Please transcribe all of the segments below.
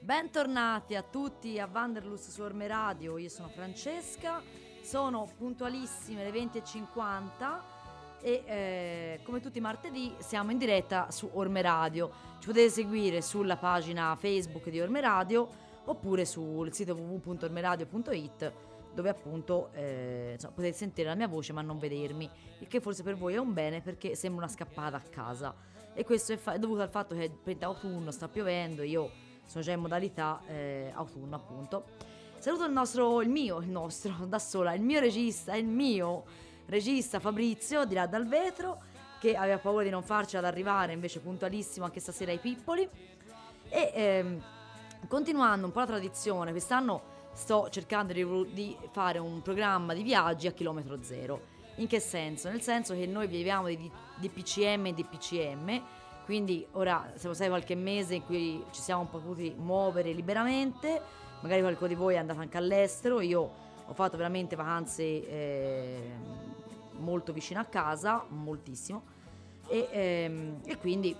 Bentornati a tutti a Wanderlust su Orme Radio, io sono Francesca, sono puntualissime le 20.50 e eh, come tutti i martedì siamo in diretta su Orme Radio. Ci potete seguire sulla pagina Facebook di Orme Radio oppure sul sito www.ormeradio.it dove appunto eh, insomma, potete sentire la mia voce ma non vedermi, il che forse per voi è un bene perché sembra una scappata a casa. E questo è, fa- è dovuto al fatto che è autunno, sta piovendo, io sono già in modalità eh, autunno appunto. Saluto il nostro, il mio, il nostro, da sola, il mio regista, il mio regista Fabrizio di là dal vetro che aveva paura di non farcela ad arrivare, invece puntualissimo anche stasera ai pippoli. E ehm, continuando un po' la tradizione, quest'anno sto cercando di, fare un programma di viaggi a chilometro zero. In che senso? Nel senso che noi viviamo di, di PCM e di PCM, quindi ora siamo stati qualche mese in cui ci siamo potuti muovere liberamente, magari qualcuno di voi è andato anche all'estero, io ho fatto veramente vacanze eh, molto vicino a casa, moltissimo, e, ehm, e quindi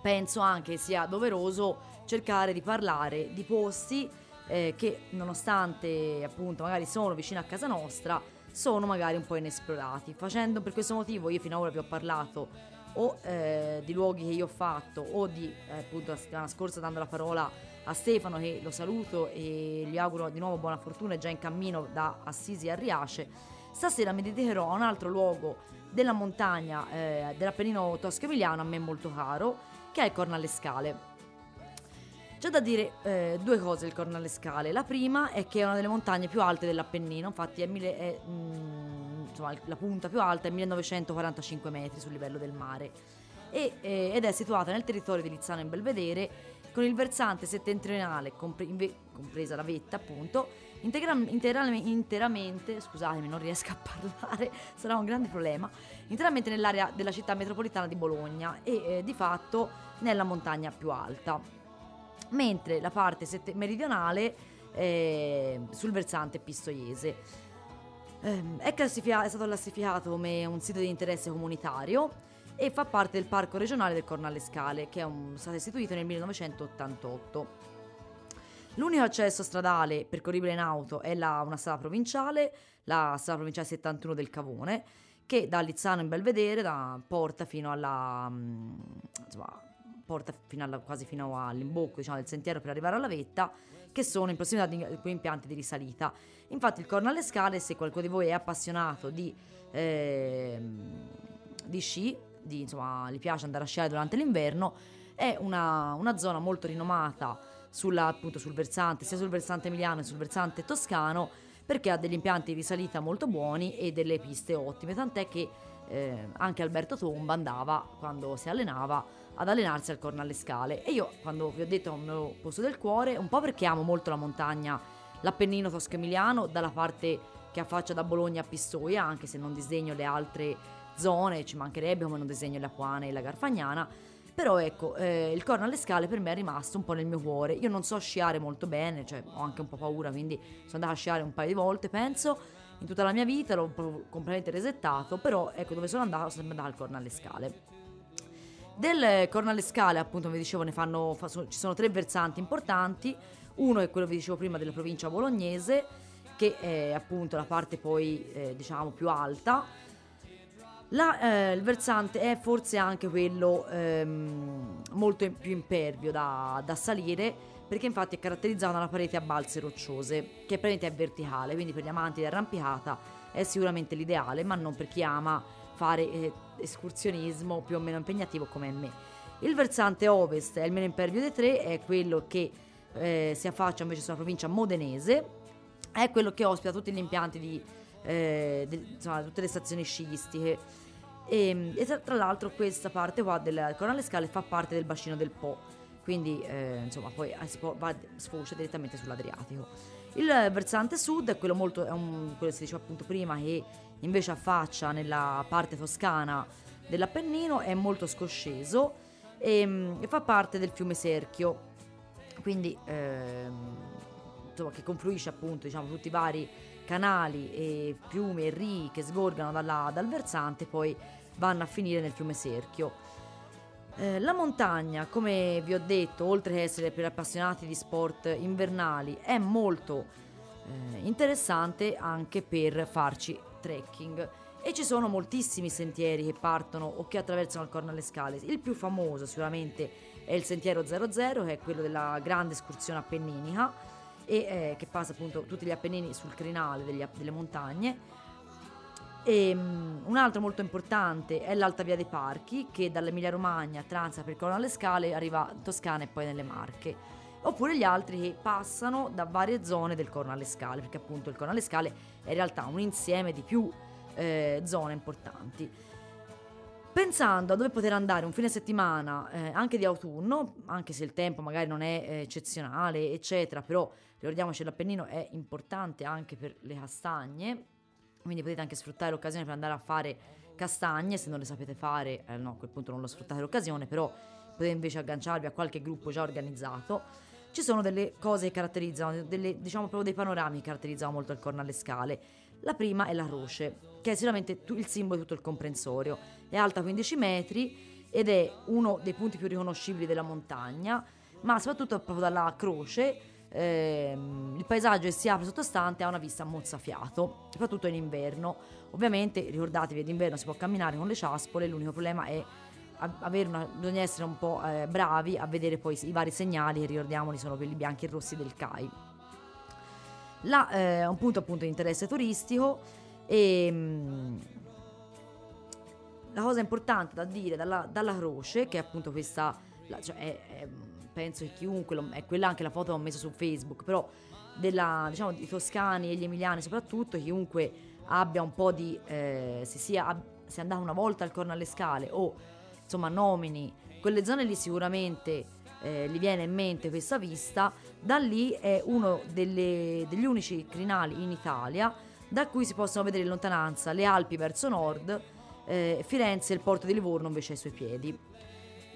penso anche sia doveroso cercare di parlare di posti eh, che nonostante appunto magari sono vicino a casa nostra sono magari un po' inesplorati. Facendo per questo motivo io fino ad ora vi ho parlato o eh, di luoghi che io ho fatto o di eh, appunto la settimana scorsa dando la parola a Stefano che lo saluto e gli auguro di nuovo buona fortuna è già in cammino da Assisi a Riace. Stasera mi dedicherò a un altro luogo della montagna eh, dell'Appennino tosco-emiliano a me molto caro che è il Cornalle Scale c'è da dire eh, due cose del Cornalle Scale. La prima è che è una delle montagne più alte dell'Appennino, infatti è mille, è, mm, insomma, la punta più alta è 1945 metri sul livello del mare e, eh, ed è situata nel territorio di Lizzano in Belvedere con il versante settentrionale, compre- compresa la vetta appunto, integra- intera- interamente, scusatemi non riesco a parlare, sarà un grande problema, interamente nell'area della città metropolitana di Bologna e eh, di fatto nella montagna più alta mentre la parte sette- meridionale è sul versante pistoiese. Ehm, È, è stato classificato come un sito di interesse comunitario e fa parte del parco regionale del Cornalle Scale, che è un- stato istituito nel 1988. L'unico accesso stradale percorribile in auto è la- una strada provinciale, la strada provinciale 71 del Cavone, che da Lizzano in Belvedere da, porta fino alla mm, insomma, porta fino alla, quasi fino all'imbocco diciamo, del sentiero per arrivare alla vetta, che sono in prossimità di alcuni impianti di risalita. Infatti il Corno alle Scale, se qualcuno di voi è appassionato di, eh, di sci, di, insomma, gli piace andare a sciare durante l'inverno, è una, una zona molto rinomata sulla, appunto, sul versante, sia sul versante emiliano che sul versante toscano, perché ha degli impianti di risalita molto buoni e delle piste ottime, tant'è che eh, anche Alberto Tomba andava, quando si allenava, ad allenarsi al Corno alle Scale. E io, quando vi ho detto il mio posto del cuore, un po' perché amo molto la montagna, l'Appennino tosco-emiliano, dalla parte che affaccia da Bologna a Pistoia, anche se non disegno le altre zone, ci mancherebbe come non disegno la Puane e la Garfagnana. Però ecco, eh, il corno alle scale per me è rimasto un po' nel mio cuore. Io non so sciare molto bene, cioè ho anche un po' paura, quindi sono andata a sciare un paio di volte, penso, in tutta la mia vita, l'ho completamente resettato, però ecco dove sono andata, sono sempre andata al corno alle scale. Del Corno alle Scale, appunto, vi dicevo, fanno, fa- so- ci sono tre versanti importanti. Uno è quello che vi dicevo prima della provincia bolognese, che è appunto la parte poi, eh, diciamo, più alta. La- eh, il versante è forse anche quello ehm, molto più impervio da, da salire, perché infatti è caratterizzato da una parete a balze rocciose, che praticamente è verticale, quindi per gli amanti di arrampicata è sicuramente l'ideale, ma non per chi ama fare eh, escursionismo più o meno impegnativo come me. Il versante ovest è il meno impervio dei tre, è quello che eh, si affaccia invece sulla provincia modenese è quello che ospita tutti gli impianti di, eh, de, insomma, tutte le stazioni sciistiche. E, e tra, l'altro questa parte qua del Coronale Scale fa parte del bacino del Po, quindi eh, insomma poi eh, va, sfocia direttamente sull'Adriatico. Il versante sud è quello molto, è un, quello che si diceva appunto prima, che invece affaccia nella parte toscana dell'Appennino, è molto scosceso e, e fa parte del fiume Serchio, quindi ehm, insomma, che confluisce appunto diciamo, tutti i vari canali e fiumi e rii che sgorgano dalla, dal versante poi vanno a finire nel fiume Serchio. Eh, la montagna, come vi ho detto, oltre che essere per appassionati di sport invernali, è molto eh, interessante anche per farci trekking e ci sono moltissimi sentieri che partono o che attraversano il Corno alle Scale. Il più famoso sicuramente è il sentiero 00 che è quello della grande escursione appenninica e eh, che passa appunto tutti gli Appennini sul crinale degli, delle montagne. E, um, un altro molto importante è l'Alta Via dei Parchi che dall'Emilia Romagna transa per Corno alle Scale, arriva in Toscana e poi nelle Marche. Oppure gli altri che passano da varie zone del Corno alle Scale, perché appunto il Corno alle Scale è in realtà un insieme di più eh, zone importanti. Pensando a dove poter andare un fine settimana eh, anche di autunno, anche se il tempo magari non è eh, eccezionale, eccetera, però ricordiamoci l'Appennino è importante anche per le castagne, quindi potete anche sfruttare l'occasione per andare a fare castagne, se non le sapete fare, eh, no, a quel punto non lo sfruttate l'occasione, però potete invece agganciarvi a qualche gruppo già organizzato. Ci sono delle cose che caratterizzano, delle, diciamo proprio dei panorami che caratterizzano molto il Corno alle Scale. La prima è la Roce, che è sicuramente il simbolo di tutto il comprensorio. È alta 15 metri ed è uno dei punti più riconoscibili della montagna, ma soprattutto proprio dalla croce ehm, il paesaggio che si apre sottostante ha una vista mozzafiato, soprattutto in inverno. Ovviamente ricordatevi d'inverno si può camminare con le ciaspole, l'unico problema è una, bisogna essere un po' eh, bravi a vedere poi i vari segnali ricordiamoli sono quelli bianchi e rossi del CAI. Là eh, è un punto appunto di interesse turistico e mh, mm, la cosa importante da dire dalla, dalla croce, che è appunto questa, la, cioè è, è, penso che chiunque, lo, è quella anche la foto che ho messo su Facebook, però della, diciamo, di toscani e gli emiliani soprattutto, chiunque abbia un po' di, eh, si sia, sia andato una volta al Corno alle Scale o insomma nomini quelle zone lì sicuramente eh, gli viene in mente questa vista, da lì è uno delle, degli unici crinali in Italia da cui si possono vedere in lontananza le Alpi verso nord, eh, Firenze e il porto di Livorno invece ai suoi piedi.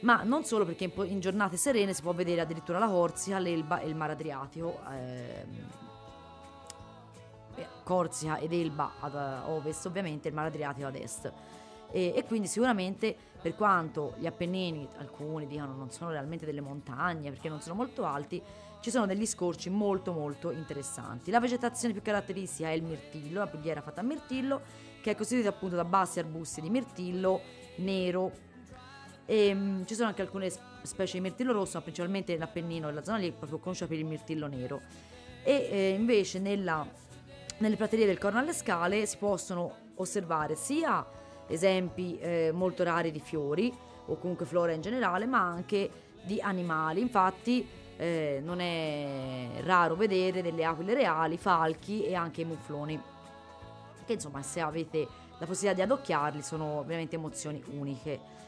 Ma non solo perché in, in giornate serene si può vedere addirittura la Corsica, l'Elba e il Mar Adriatico. Ehm, eh, Corsica ed Elba ad ovest, ovviamente il Mar Adriatico ad est. E, e, quindi sicuramente per quanto gli Appennini, alcuni dicono non sono realmente delle montagne perché non sono molto alti, ci sono degli scorci molto molto interessanti. La vegetazione più caratteristica è il mirtillo, la pugliera fatta a mirtillo, che è costituita appunto da bassi arbusti di mirtillo nero. E, um, ci sono anche alcune specie di mirtillo rosso, ma principalmente l'Appennino e la zona lì è proprio conosciuta per il mirtillo nero. E eh, invece nella, nelle praterie del Corno alle Scale si possono osservare sia esempi eh, molto rari di fiori o comunque flora in generale, ma anche di animali. Infatti eh, non è raro vedere delle aquile reali, falchi e anche mufloni, che insomma se avete la possibilità di adocchiarli sono veramente emozioni uniche.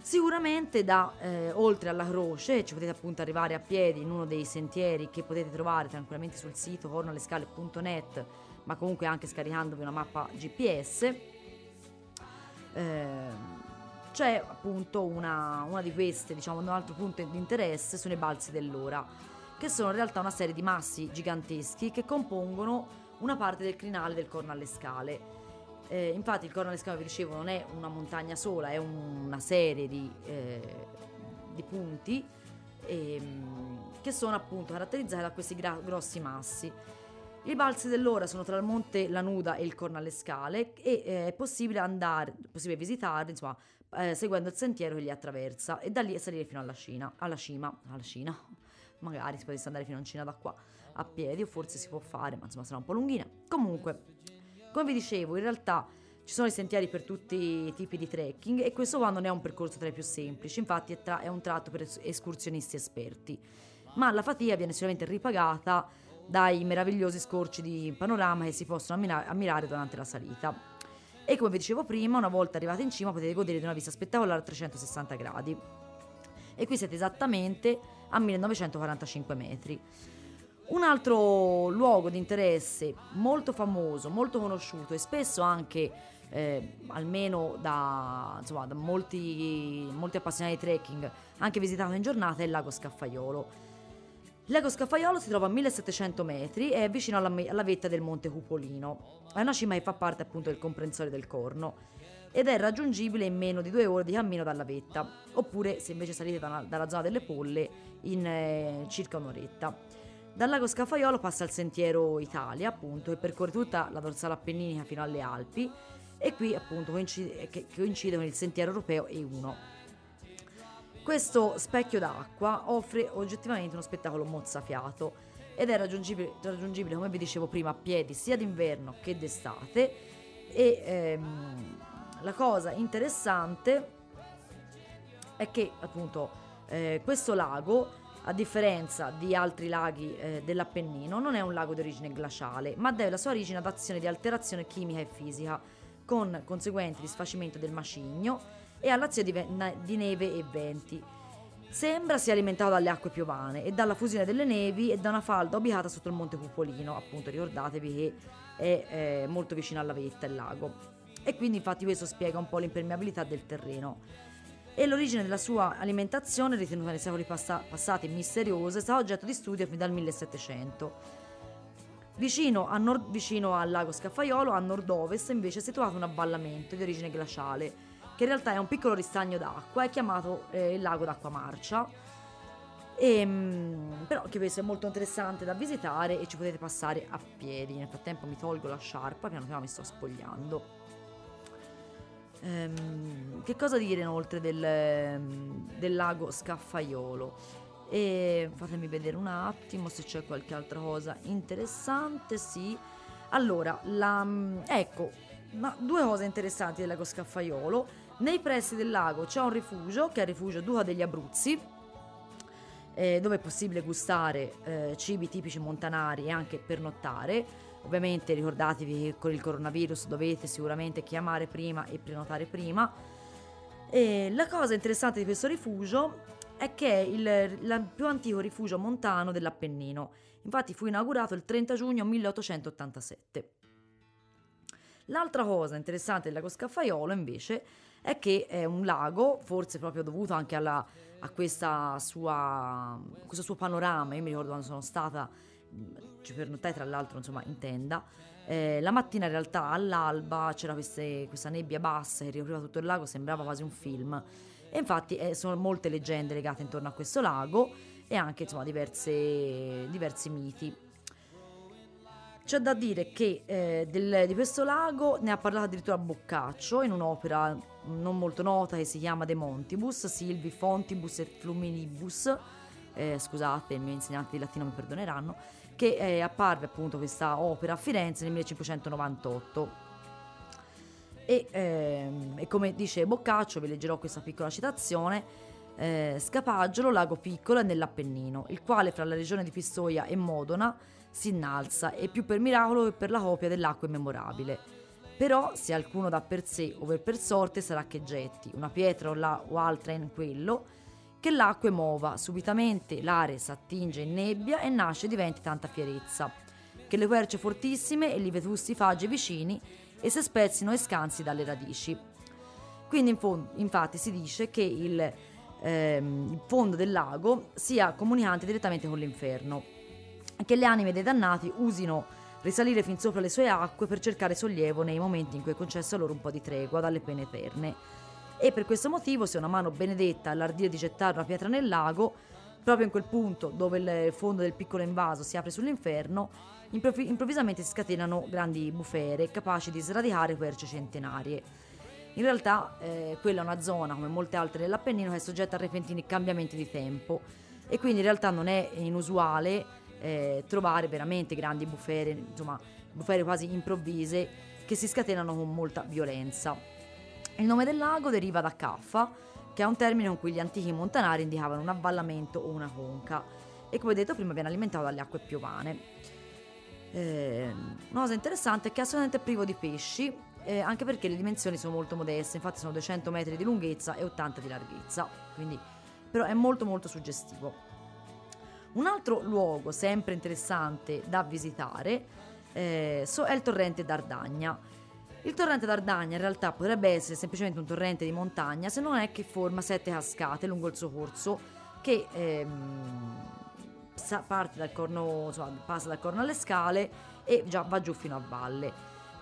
Sicuramente da eh, oltre alla croce ci potete appunto arrivare a piedi in uno dei sentieri che potete trovare tranquillamente sul sito cornolescale.net ma comunque anche scaricandovi una mappa GPS eh, c'è appunto una, una, di queste, diciamo, un altro punto di interesse sono i balzi dell'ora, che sono in realtà una serie di massi giganteschi che compongono una parte del crinale del Corno alle Scale. Eh, infatti il Corno alle Scale, vi dicevo, non è una montagna sola, è un, una serie di, eh, di punti ehm, che sono appunto caratterizzati da questi gra- grossi massi. I balzi dell'ora sono tra il monte Lanuda e il Corno alle Scale e eh, è possibile andare, possibile visitarli, insomma, eh, seguendo il sentiero che li attraversa e da lì salire fino alla Cina, alla cima, alla Cina. Magari si potesse andare fino in Cina da qua a piedi o forse si può fare, ma insomma sarà un po' lunghina. Comunque, come vi dicevo, in realtà ci sono i sentieri per tutti i tipi di trekking e questo qua non è un percorso tra i più semplici, infatti è, tra- è un tratto per escursionisti esperti. Ma la fatica viene sicuramente ripagata dai meravigliosi scorci di panorama che si possono ammira- ammirare durante la salita. E come vi dicevo prima, una volta arrivati in cima potete godere di una vista spettacolare a 360 gradi. E qui siete esattamente a 1945 metri. Un altro luogo di interesse molto famoso, molto conosciuto e spesso anche, eh, almeno da, insomma, da molti, molti appassionati di trekking, anche visitato in giornata, è il lago Scaffaiolo. Il lago Scaffaiolo si trova a 1700 metri e è vicino alla, alla vetta del Monte Cupolino. È una cima che fa parte appunto del comprensorio del Corno ed è raggiungibile in meno di due ore di cammino dalla vetta, oppure se invece salite dalla, dalla zona delle Polle in eh, circa un'oretta. Dal lago Scafaiolo passa il sentiero Italia, appunto, che percorre tutta la dorsale appenninica fino alle Alpi e qui appunto coincide, che coincide con il sentiero europeo E1. Questo specchio d'acqua offre oggettivamente uno spettacolo mozzafiato ed è raggiungibile, raggiungibile come vi dicevo prima, a piedi sia d'inverno che d'estate e ehm, la cosa interessante è che appunto eh, questo lago a differenza di altri laghi eh, dell'Appennino, non è un lago di origine glaciale, ma deve la sua origine ad azione di alterazione chimica e fisica, con conseguente disfacimento del macigno e all'azione di, di neve e venti. Sembra sia alimentato dalle acque piovane e dalla fusione delle nevi e da una falda ubicata sotto il monte Cupolino, appunto ricordatevi che è eh, molto vicino alla vetta il lago. E quindi infatti questo spiega un po' l'impermeabilità del terreno e l'origine della sua alimentazione, ritenuta nei secoli passa- passati misteriosa, è stata oggetto di studio fin dal 1700. Vicino, nord, vicino, al lago Scaffaiolo, a nord-ovest, invece è situato un avvallamento di origine glaciale, che in realtà è un piccolo ristagno d'acqua, è chiamato eh, il lago d'acqua marcia. E, ehm, però che questo è molto interessante da visitare e ci potete passare a piedi. Nel frattempo mi tolgo la sciarpa, piano piano mi sto spogliando. Ehm, che cosa dire inoltre del, ehm, del lago Scaffaiolo? E fatemi vedere un attimo se c'è qualche altra cosa interessante. Sì, allora, la, mm, ecco, ma due cose interessanti del lago Scaffaiolo. Nei pressi del lago c'è un rifugio, che è il rifugio Duca degli Abruzzi, eh, dove è possibile gustare eh, cibi tipici montanari e anche pernottare. Ovviamente ricordatevi che con il coronavirus dovete sicuramente chiamare prima e prenotare prima. E la cosa interessante di questo rifugio è che è il, più antico rifugio montano dell'Appennino. Infatti fu inaugurato il 30 giugno 1887. L'altra cosa interessante del lago Scaffaiolo invece è che è un lago, forse proprio dovuto anche alla, a sua, questo suo panorama. Io mi ricordo quando sono stata ci pernottai tra l'altro insomma in tenda. Eh, la mattina in realtà all'alba c'era queste, questa nebbia bassa che ricopriva tutto il lago, sembrava quasi un film. E infatti eh, sono molte leggende legate intorno a questo lago e anche insomma diverse, diversi miti. C'è da dire che eh, del, di questo lago ne ha parlato addirittura Boccaccio in un'opera non molto nota che si chiama De Montibus, Silvi Fontibus et Fluminibus. Eh, scusate, i miei insegnanti di latino mi perdoneranno che eh, apparve appunto questa opera a Firenze nel 1598. E, ehm, e, come dice Boccaccio, vi leggerò questa piccola citazione, eh, Scapaggiolo, lago piccolo, è nell'Appennino, il quale fra la regione di Pistoia e Modona si innalza, e più per miracolo che per la copia dell'acqua immemorabile. Però se alcuno dà per sé o per sorte sarà che getti una pietra o, la, o altra in quello, che l'acqua muova, subitamente l'area s'attinge in nebbia e nasce e diventa tanta fierezza, che le querce fortissime e li vetusti faggi vicini e se spezzino e scansi dalle radici. Quindi in fondo, infatti si dice che il, ehm, il fondo del lago sia comunicante direttamente con l'inferno. Che le anime dei dannati usino risalire fin sopra le sue acque per cercare sollievo nei momenti in cui è concesso loro un po' di tregua dalle pene eterne e per questo motivo se una mano benedetta ha l'ardire di gettare una pietra nel lago, proprio in quel punto dove il fondo del piccolo invaso si apre sull'inferno, improv- improvvisamente si scatenano grandi bufere capaci di sradicare querce centenarie. In realtà eh, quella è una zona, come molte altre dell'Appennino, che è soggetta a repentini cambiamenti di tempo e quindi in realtà non è inusuale eh, trovare veramente grandi bufere, insomma bufere quasi improvvise che si scatenano con molta violenza. Il nome del lago deriva da caffa, che è un termine con cui gli antichi montanari indicavano un avvallamento o una conca, e come detto prima viene alimentato dalle acque piovane. Eh, una cosa interessante è che è assolutamente privo di pesci, eh, anche perché le dimensioni sono molto modeste, infatti sono 200 metri di lunghezza e 80 di larghezza, quindi però è molto molto suggestivo. Un altro luogo sempre interessante da visitare eh, è il torrente d'Ardagna. Il torrente d'Ardagna in realtà potrebbe essere semplicemente un torrente di montagna se non è che forma sette cascate lungo il suo corso che ehm, dal corno, insomma, passa dal corno alle scale e già va giù fino a valle.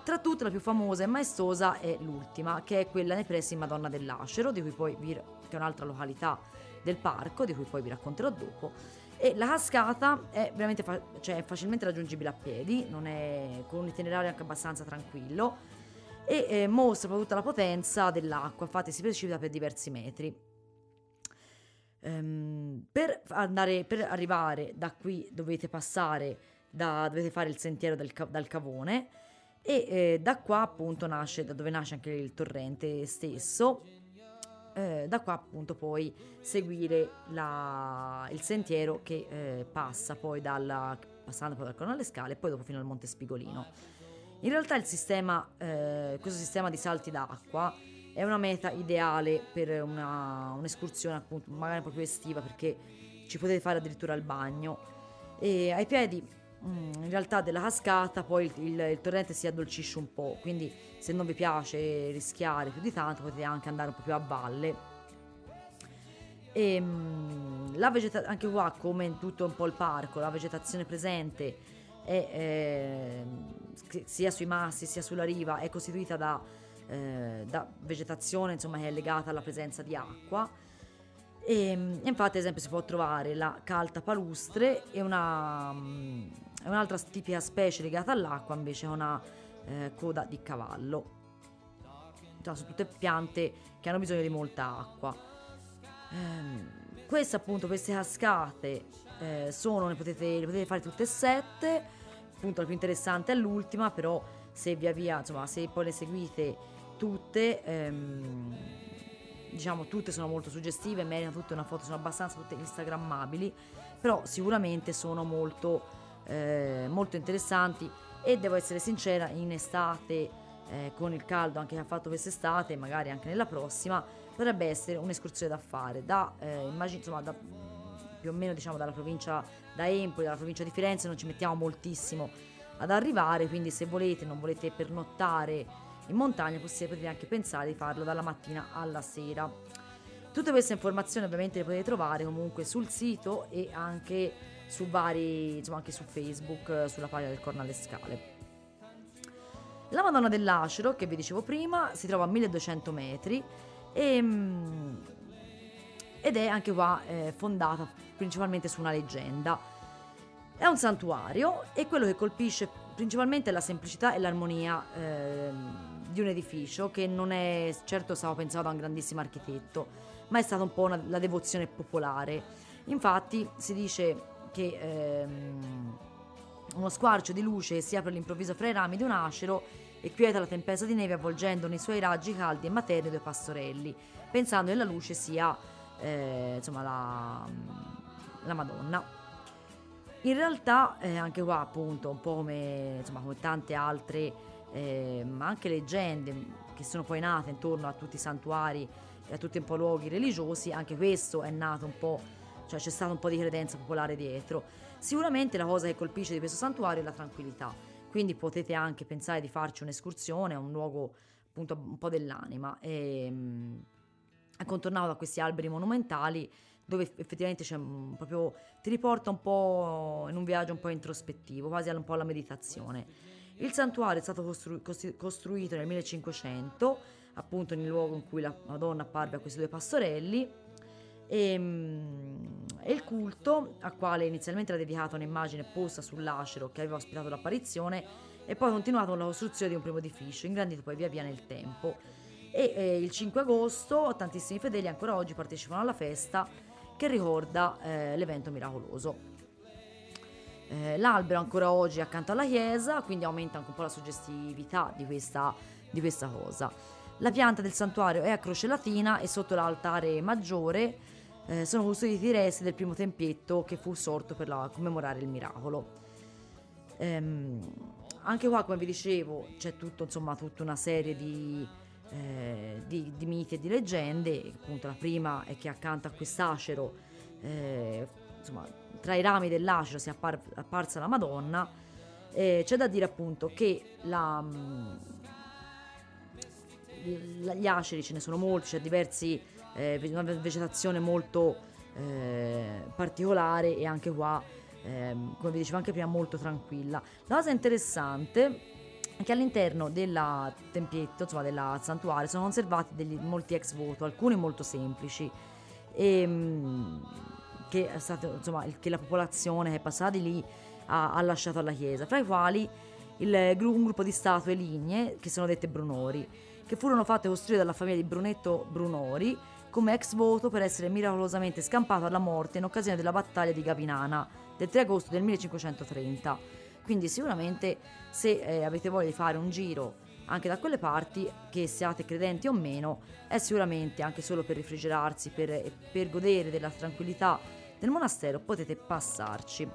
Tra tutte la più famosa e maestosa è l'ultima, che è quella nei pressi Madonna dell'Acero, di cui poi vi, che è un'altra località del parco, di cui poi vi racconterò dopo. E la cascata è veramente fa- cioè, facilmente raggiungibile a piedi, è, con un itinerario anche abbastanza tranquillo e eh, mostra proprio tutta la potenza dell'acqua, infatti si precipita per diversi metri. Um, per, andare, per arrivare da qui dovete passare, da, dovete fare il sentiero del, dal cavone e eh, da qua appunto nasce, da dove nasce anche il torrente stesso, eh, da qua appunto poi seguire la, il sentiero che eh, passa poi dalla, passando poi dal Corno alle Scale e poi dopo fino al Monte Spigolino. In realtà sistema, eh, questo sistema di salti d'acqua è una meta ideale per una, un'escursione appunto magari proprio estiva perché ci potete fare addirittura il bagno e ai piedi in realtà della cascata poi il, il, il, torrente si addolcisce un po' quindi se non vi piace rischiare più di tanto potete anche andare un po' più a valle e mm, la vegetazione anche qua come in tutto un po' il parco la vegetazione presente è eh, sia sui massi sia sulla riva è costituita da eh, da vegetazione insomma, che è legata alla presenza di acqua. E, mm, infatti, ad esempio, si può trovare la calta palustre e una, mm, un'altra tipica specie legata all'acqua invece è una eh, coda di cavallo. Cioè, sono tutte piante che hanno bisogno di molta acqua. Eh, queste appunto, queste cascate eh, sono, ne potete, le potete fare tutte e sette. Appunto, la più interessante è l'ultima, però se via via, insomma, se poi le seguite tutte, ehm, diciamo tutte sono molto suggestive, meritano tutte una foto, sono abbastanza tutte instagrammabili, però sicuramente sono molto, eh, molto interessanti e devo essere sincera, in estate, eh, con il caldo anche che ha fatto quest'estate, magari anche nella prossima, potrebbe essere un'escursione da fare, da, eh, immagino, insomma, da, più o meno diciamo dalla provincia da Empoli, dalla provincia di Firenze, non ci mettiamo moltissimo ad arrivare, quindi se volete, non volete pernottare in montagna potete anche pensare di farlo dalla mattina alla sera. Tutte queste informazioni ovviamente le potete trovare comunque sul sito e anche su vari, insomma anche su Facebook, sulla pagina del Corno alle Scale. La Madonna dell'Acero, che vi dicevo prima, si trova a 1200 metri e, mm, ed è anche qua eh, fondata principalmente su una leggenda. È un santuario e quello che colpisce principalmente è la semplicità e l'armonia eh, di un edificio che non è certo stato pensato da un grandissimo architetto, ma è stata un po' una, la devozione popolare. Infatti si dice che ehm, uno squarcio di luce si apre all'improvviso fra i rami di un acero e quieta la tempesta di neve avvolgendo nei suoi raggi caldi e materni due pastorelli, pensando che la luce sia eh, insomma la, la Madonna. In realtà eh, anche qua appunto un po' come, insomma, come tante altre eh, ma anche leggende che sono poi nate intorno a tutti i santuari e a tutti un po' luoghi religiosi, anche questo è nato un po', cioè c'è stata un po' di credenza popolare dietro. Sicuramente la cosa che colpisce di questo santuario è la tranquillità, quindi potete anche pensare di farci un'escursione a un luogo appunto un po' dell'anima e è contornato da questi alberi monumentali dove effettivamente c'è un, proprio ti riporta un po' in un viaggio un po' introspettivo, quasi un po' alla meditazione. Il santuario è stato costru- costruito nel 1500, appunto nel luogo in cui la Madonna apparve a questi due pastorelli. E, mm, e, il culto, a quale inizialmente era dedicata un'immagine posta sull'acero che aveva ospitato l'apparizione, e poi continuato con la costruzione di un primo edificio, ingrandito poi via via nel tempo. E eh, il 5 agosto tantissimi fedeli ancora oggi partecipano alla festa che ricorda eh, l'evento miracoloso. Eh, l'albero ancora oggi è accanto alla chiesa, quindi aumenta anche un po' la suggestività di questa, di questa cosa. La pianta del santuario è a croce latina e sotto l'altare maggiore eh, sono custoditi i resti del primo tempietto che fu sorto per la, commemorare il miracolo. Ehm, anche qua, come vi dicevo, c'è tutto, insomma, tutta una serie di, eh, di, di miti e di leggende. Appunto, la prima è che accanto a quest'acero, eh, insomma, tra i rami dell'acero si è appar- apparsa la Madonna. Eh, c'è da dire appunto che la, mm, gli aceri ce ne sono molti, c'è diversi, eh, una vegetazione molto eh, particolare e anche qua, ehm, come vi dicevo anche prima, molto tranquilla. La cosa interessante è che all'interno della tempietto, insomma del santuario, sono conservati degli, molti ex voto, alcuni molto semplici. E, ehm, che, stato, insomma, che la popolazione che è passata di lì ha, ha lasciato alla chiesa, fra i quali il, un gruppo di statue lignee che sono dette Brunori che furono fatte costruire dalla famiglia di Brunetto Brunori come ex voto per essere miracolosamente scampato alla morte in occasione della battaglia di Gavinana del 3 agosto del 1530. Quindi sicuramente se eh, avete voglia di fare un giro anche da quelle parti, che siate credenti o meno, è sicuramente anche solo per rifrigerarsi, per, per godere della tranquillità del monastero, potete passarci.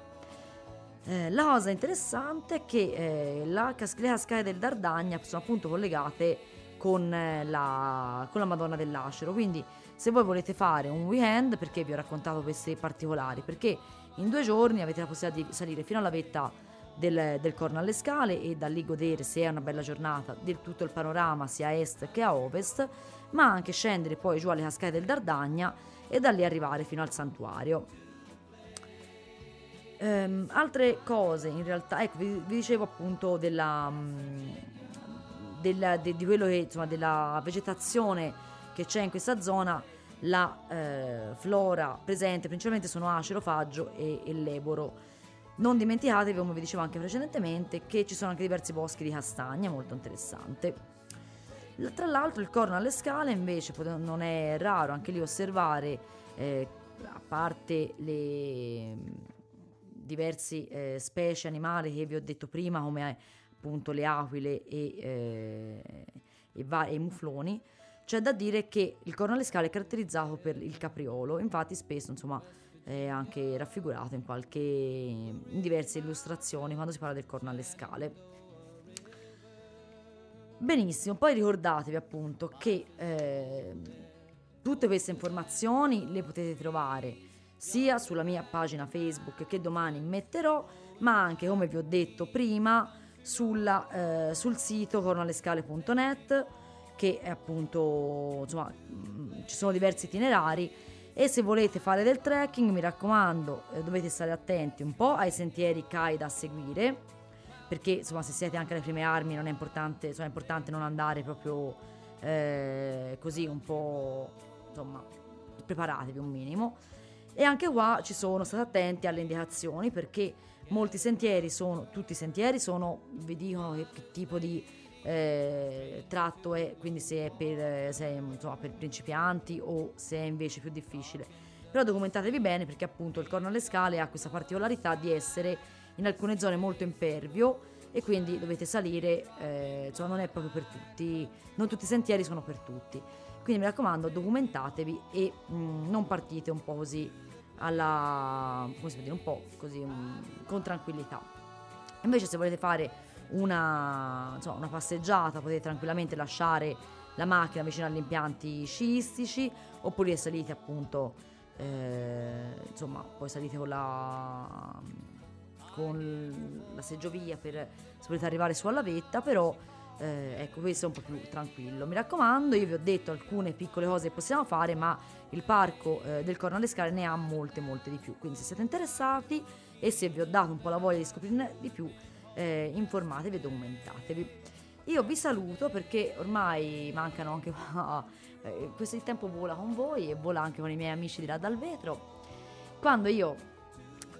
Eh, la cosa interessante è che eh, la, le cascate del Dardagna sono appunto collegate con eh, la, con la Madonna dell'Acero. Quindi se voi volete fare un weekend, perché vi ho raccontato questi particolari? Perché in due giorni avete la possibilità di salire fino alla vetta del, del Corno alle Scale e da lì godere, se è una bella giornata, di tutto il panorama sia a est che a ovest, ma anche scendere poi giù alle cascate del Dardagna e da lì arrivare fino al santuario. Um, altre cose in realtà, ecco, vi, vi dicevo appunto della, um, della, de, di quello che, insomma, della vegetazione che c'è in questa zona, la eh, flora presente principalmente sono acero, faggio e, e leboro. Non dimenticatevi, come vi dicevo anche precedentemente, che ci sono anche diversi boschi di castagna, molto interessante. Tra l'altro il corno alle scale invece non è raro anche lì osservare, eh, a parte le diverse eh, specie animali che vi ho detto prima, come appunto le aquile e, eh, e, va- e i mufloni, c'è da dire che il corno alle scale è caratterizzato per il capriolo, infatti spesso insomma è anche raffigurato in, qualche, in diverse illustrazioni quando si parla del corno alle scale. Benissimo, poi ricordatevi appunto che eh, tutte queste informazioni le potete trovare sia sulla mia pagina Facebook che domani metterò, ma anche come vi ho detto prima sulla, eh, sul sito cornalescale.net che è appunto insomma mh, ci sono diversi itinerari. E se volete fare del trekking mi raccomando eh, dovete stare attenti un po' ai sentieri CAI da seguire perché insomma se siete anche alle prime armi non è importante, insomma, è importante non andare proprio eh, così un po' insomma preparatevi un minimo e anche qua ci sono state attenti alle indicazioni perché molti sentieri sono, tutti i sentieri sono, vi dicono che, che tipo di eh, tratto è, quindi se è, per, se è insomma, per principianti o se è invece più difficile. Però documentatevi bene perché appunto il corno alle scale ha questa particolarità di essere in alcune zone molto impervio e quindi dovete salire, eh, insomma non è proprio per tutti, non tutti i sentieri sono per tutti. Quindi mi raccomando documentatevi e mh, mm, non partite un po' così alla, come si può dire, un po' così um, con tranquillità. Invece se volete fare una, insomma, una passeggiata potete tranquillamente lasciare la macchina vicino agli impianti sciistici oppure salite appunto, eh, insomma, poi salite con la, con la seggiovia per se volete arrivare su alla vetta, però eh, ecco, questo è un po' più tranquillo. Mi raccomando, io vi ho detto alcune piccole cose che possiamo fare, ma il parco eh, del Corno alle Scale ne ha molte, molte di più. Quindi se siete interessati e se vi ho dato un po' la voglia di scoprirne di più, eh, informatevi e documentatevi. Io vi saluto perché ormai mancano anche eh, questo il tempo vola con voi e vola anche con i miei amici di là dal vetro. Quando io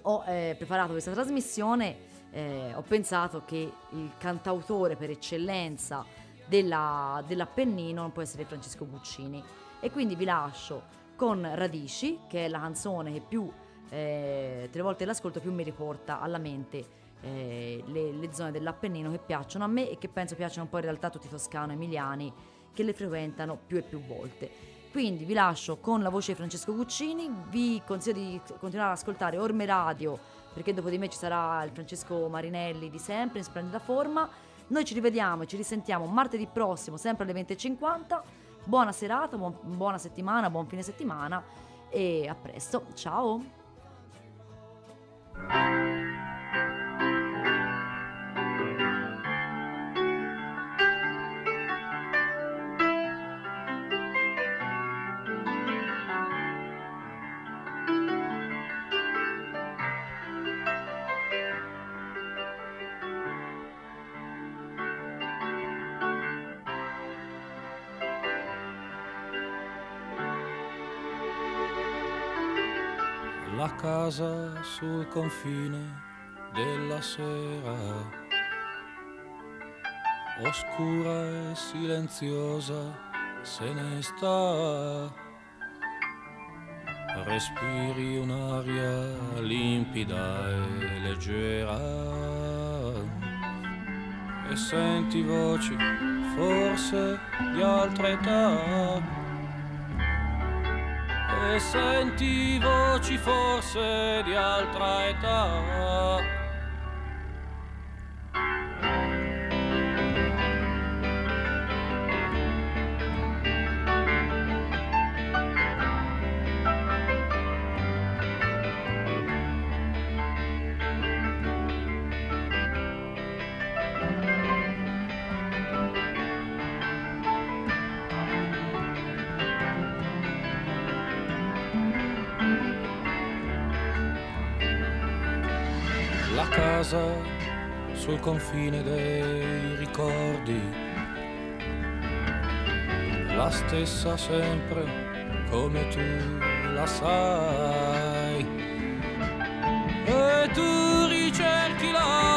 ho eh, preparato questa trasmissione eh, ho pensato che il cantautore per eccellenza della, dell'Appennino non può essere Francesco Guccini e quindi vi lascio con Radici che è la canzone che più eh, tre volte l'ascolto più mi riporta alla mente eh, le, le, zone dell'Appennino che piacciono a me e che penso piacciono un po' in realtà a tutti i toscano emiliani che le frequentano più e più volte. Quindi vi lascio con la voce di Francesco Guccini, vi consiglio di continuare ad ascoltare Orme Radio perché dopo di me ci sarà il Francesco Marinelli di sempre in splendida forma. Noi ci rivediamo e ci risentiamo martedì prossimo sempre alle 20.50. Buona serata, buon, buona settimana, buon fine settimana e a presto. Ciao! Casa sul confine della sera, oscura e silenziosa, se ne sta. Respiri un'aria limpida e leggera. E senti voci forse di altra età e senti voci forse di altra età. Casa sul confine dei ricordi, la stessa sempre come tu la sai. E tu ricerchi là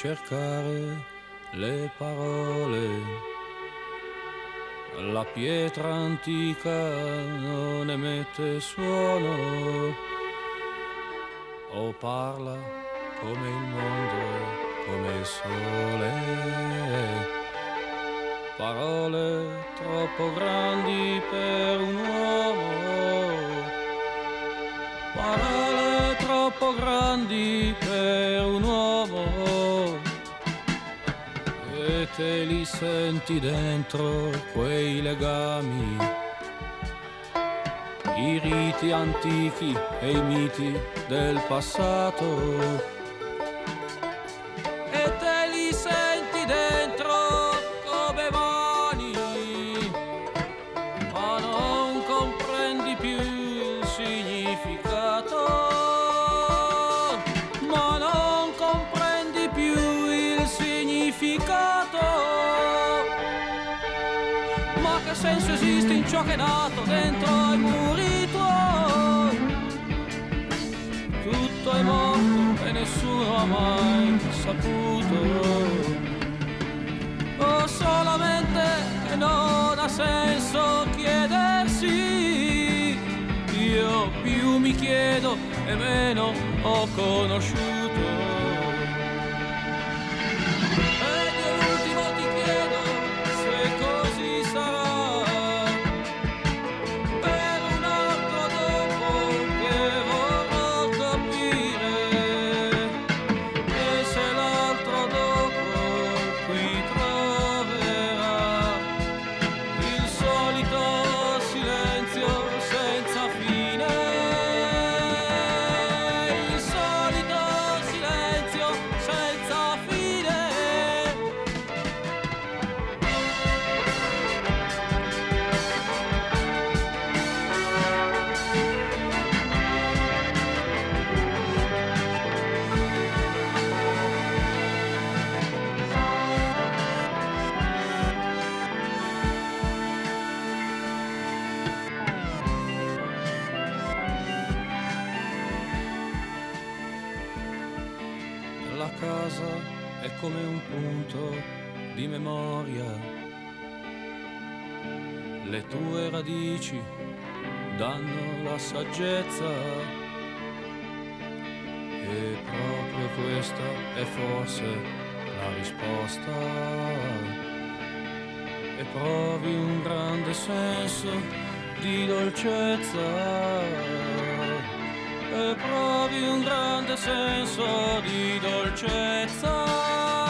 cercare le parole. La pietra antica non emette suono, o parla come il mondo come il sole. Parole troppo grandi per un uomo parole troppo grandi per un uomo te li senti dentro quei legami, i riti antichi e i miti del passato. Che è nato dentro ai muri tuoi. Tutto è morto e nessuno ha mai saputo. O solamente che non ha senso chiedersi. Io più mi chiedo e meno ho conosciuto. La casa è come un punto di memoria. Le tue radici danno la saggezza. E proprio questa è forse la risposta. E provi un grande senso di dolcezza e provi un grande senso di dolcezza.